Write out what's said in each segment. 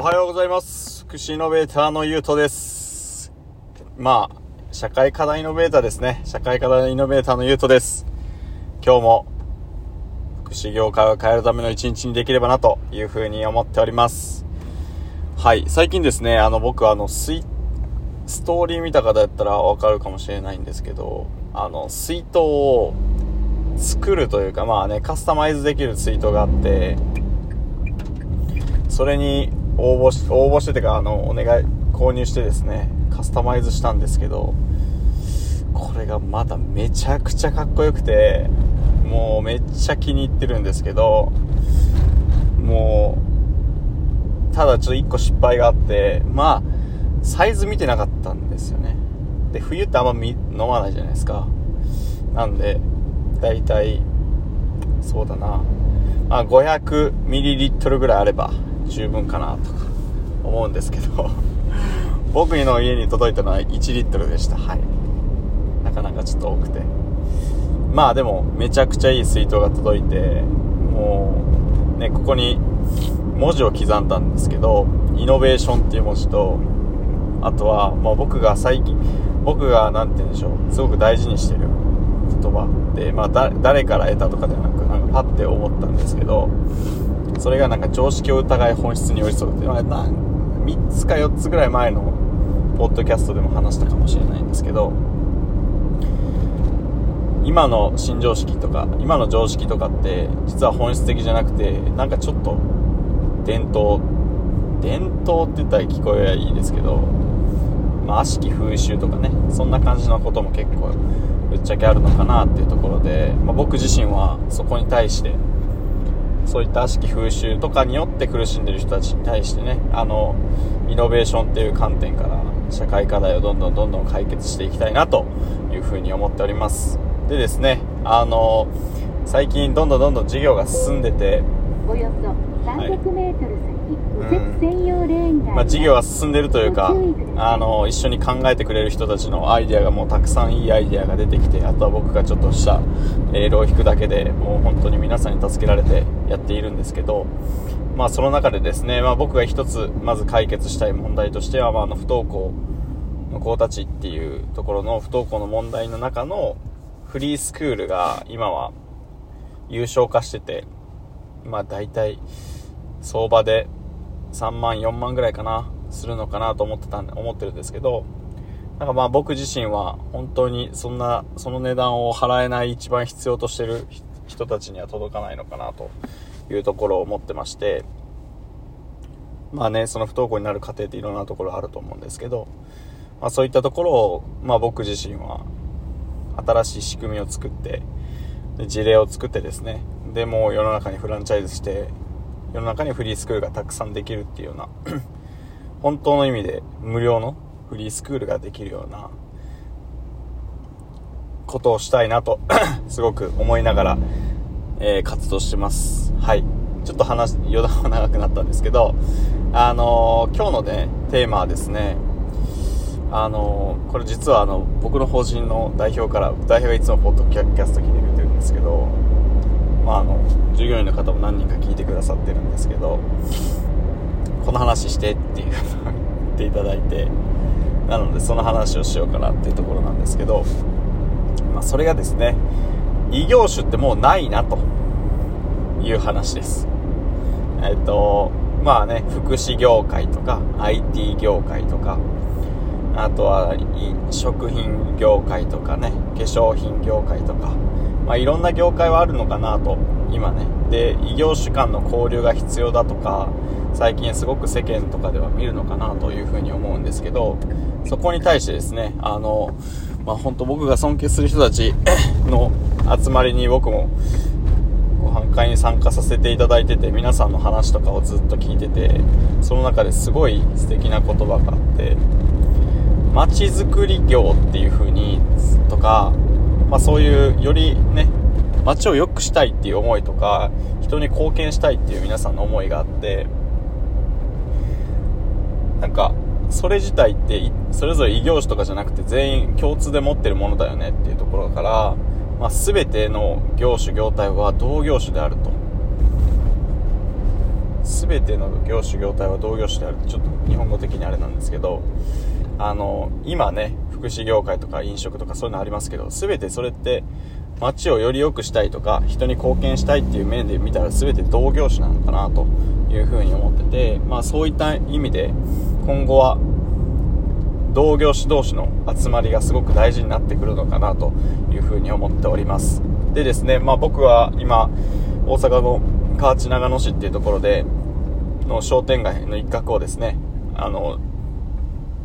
おはようございます。福祉イノベーターのゆうとです。まあ、社会課題イノベーターですね。社会課題イノベーターのゆうとです。今日も、福祉業界を変えるための一日にできればなというふうに思っております。はい。最近ですね、あの、僕あの、スイ、ストーリー見た方やったらわかるかもしれないんですけど、あの、水筒を作るというか、まあね、カスタマイズできるツイートがあって、それに応募し、応募しててか、あの、お願い、購入してですね、カスタマイズしたんですけど、これがまだめちゃくちゃかっこよくて、もうめっちゃ気に入ってるんですけど、もう、ただちょっと一個失敗があって、まあ、サイズ見てなかったんですよね。で、冬ってあんま飲まないじゃないですか。なんで、だいたい、そうだな、まあ、500ml ぐらいあれば十分かなとか思うんですけど 僕の家に届いたのは1リットルでした。はい。なかなかちょっと多くて。まあでもめちゃくちゃいい水筒が届いてもうねここに文字を刻んだんですけどイノベーションっていう文字とあとは、まあ、僕が最近僕が何て言うんでしょうすごく大事にしてる言葉で、まあ、だ誰から得たとかではなくなんかパッて思ったんですけどそれがなんか常識を疑い本質に寄り添うっていうのは3つか4つぐらい前のポッドキャストでも話したかもしれないんですけど今の新常識とか今の常識とかって実は本質的じゃなくてなんかちょっと伝統伝統って言ったら聞こえはいいですけど、まあ、悪しき風習とかねそんな感じのことも結構ぶっちゃけあるのかなっていうところで、まあ、僕自身はそこに対してそういった悪しき風習とかによって苦しんでる人たちに対してねあのイノベーションっていう観点から社会課題をどんどんどんどん解決していきたいなというふうに思っております。でですねあの最近どんどんどんどん事業が進んでておよそ 300m 先、右折専用レーンまあ、事業が進んでるというかあの一緒に考えてくれる人たちのアイデアがもうたくさんいいアイデアが出てきてあとは僕がちょっとしたレールを引くだけでもう本当に皆さんに助けられてやっているんですけど、まあ、その中でですね、まあ、僕が一つまず解決したい問題としては、まあ、あの不登校の子たちっていうところの不登校の問題の中のフリースクールが今は優勝化しててまあ大体相場で3万4万ぐらいかなするのかなと思ってたんで思ってるんですけどなんかまあ僕自身は本当にそんなその値段を払えない一番必要としてる人たちには届かないのかなというところを思ってましてまあねその不登校になる過程っていろんなところあると思うんですけど、まあ、そういったところを、まあ、僕自身は新しい仕組みを作って事例を作ってですねでもう世の中にフランチャイズして世の中にフリースクールがたくさんできるっていうような 本当の意味で無料のフリースクールができるようなことをしたいなと すごく思いながら、えー活動してます。はい。ちょっと話余談は長くなったんですけどあのー今日のねテーマはですねあのーこれ実はあの僕の法人の代表から代表がいつもポッドキャスト聞いてくれてるんですけどまああの従業員の方も何人か聞いてくださってるんですけどこの話してっていうのを 言っていただいてなのでその話をしようかなっていうところなんですけど、まあ、それがですね異業種ってもうないなという話です。えっとまあね福祉業界とか IT 業界とかあとは食品業界とかね化粧品業界とかまあ、いろんな業界はあるのかなと今ね。で異業種間の交流が必要だとか最近すごく世間とかでは見るのかなというふうに思うんですけどそこに対してですねあのまあ本当僕が尊敬する人たち の集まりに僕もご飯会に参加させていただいてて皆さんの話とかをずっと聞いててその中ですごい素敵な言葉があって街づくり業っていう風にとかまあ、そういうよりね街を良くしたいっていう思いとか人に貢献したいっていう皆さんの思いがあってなんかそれ自体ってそれぞれ異業種とかじゃなくて全員共通で持ってるものだよねっていうところから、まあ、全ての業種業態は同業種であると。全ての業種業態は同業種であるちょっと日本語的にあれなんですけどあの今ね福祉業界とか飲食とかそういうのありますけど全てそれって街をより良くしたいとか人に貢献したいっていう面で見たら全て同業種なのかなというふうに思ってて、まあ、そういった意味で今後は同業種同士の集まりがすごく大事になってくるのかなというふうに思っております。でですね、まあ、僕は今大阪の河内長野市っていうところでの商店街の一角をですねあの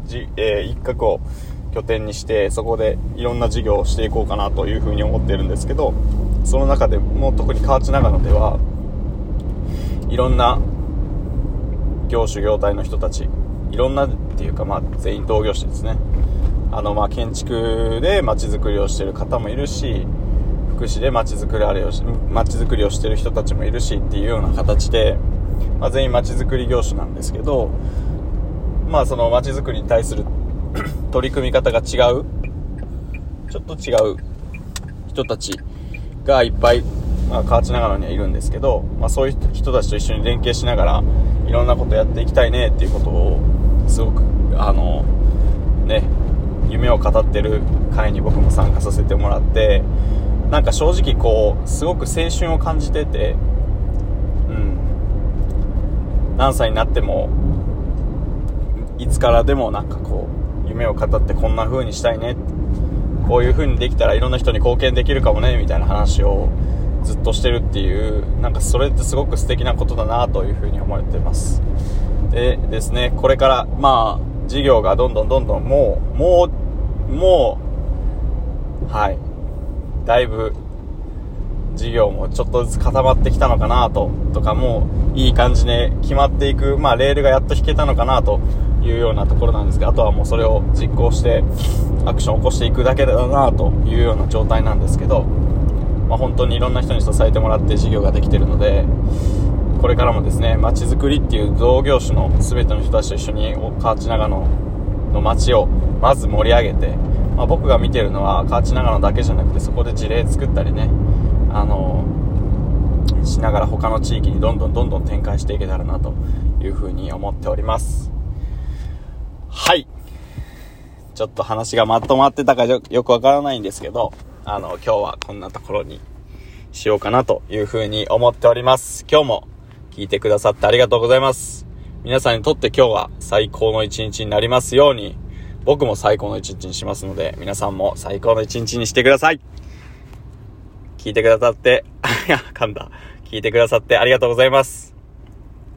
じ、えー、一角を拠点にしてそこでいろんな事業をしていこうかなというふうに思ってるんですけどその中でも特に河内長野ではいろんな業種業態の人たちいろんなっていうかまあ全員同業種ですね。あのまあ建築で街づくりをしてる方もいるし福祉で街づくりあれをし街づくりをしてる人たちもいるしっていうような形で、まあ、全員街づくり業種なんですけどまあその街づくりに対する 取り組み方が違う。ちょっと違う。人たちがいっぱい、まあ、河内長野にはいるんですけど、まあ、そういう人たちと一緒に連携しながらいろんなことやっていきたいねっていうことをすごくあのね夢を語ってる会に僕も参加させてもらってなんか正直こうすごく青春を感じててうん。何歳になってもいつからでもなんかこう夢を語ってこんな風にしたいね。こういう風にできたらいろんな人に貢献できるかもねみたいな話をずっとしてるっていうなんかそれってすごく素敵なことだなという風に思ってます。でですねこれからまあ事業がどんどんどんどんもうもうもうはい。だいぶ事業もちょっとずつ固まってきたのかなととかもういい感じで決まっていくまあレールがやっと引けたのかなというようなところなんですがあとはもうそれを実行してアクションを起こしていくだけだなというような状態なんですけど、まあ、本当にいろんな人に支えてもらって事業ができてるのでこれからもですね街づくりっていう同業種の全ての人たちと一緒に河内長野の街をまず盛り上げて、まあ、僕が見てるのは河内長野だけじゃなくてそこで事例作ったりねあのしながら他の地域にどんどんどんどん展開していけたらなというふうに思っております。はい。ちょっと話がまとまってたかよくわからないんですけどあの今日はこんなところにしようかなというふうに思っております。今日も聞いてくださってありがとうございます。皆さんにとって今日は最高の一日になりますように。僕も最高の一日にしますので皆さんも最高の一日にしてください。聞いてくださって、いや、噛んだ。聞いてくださってありがとうございます。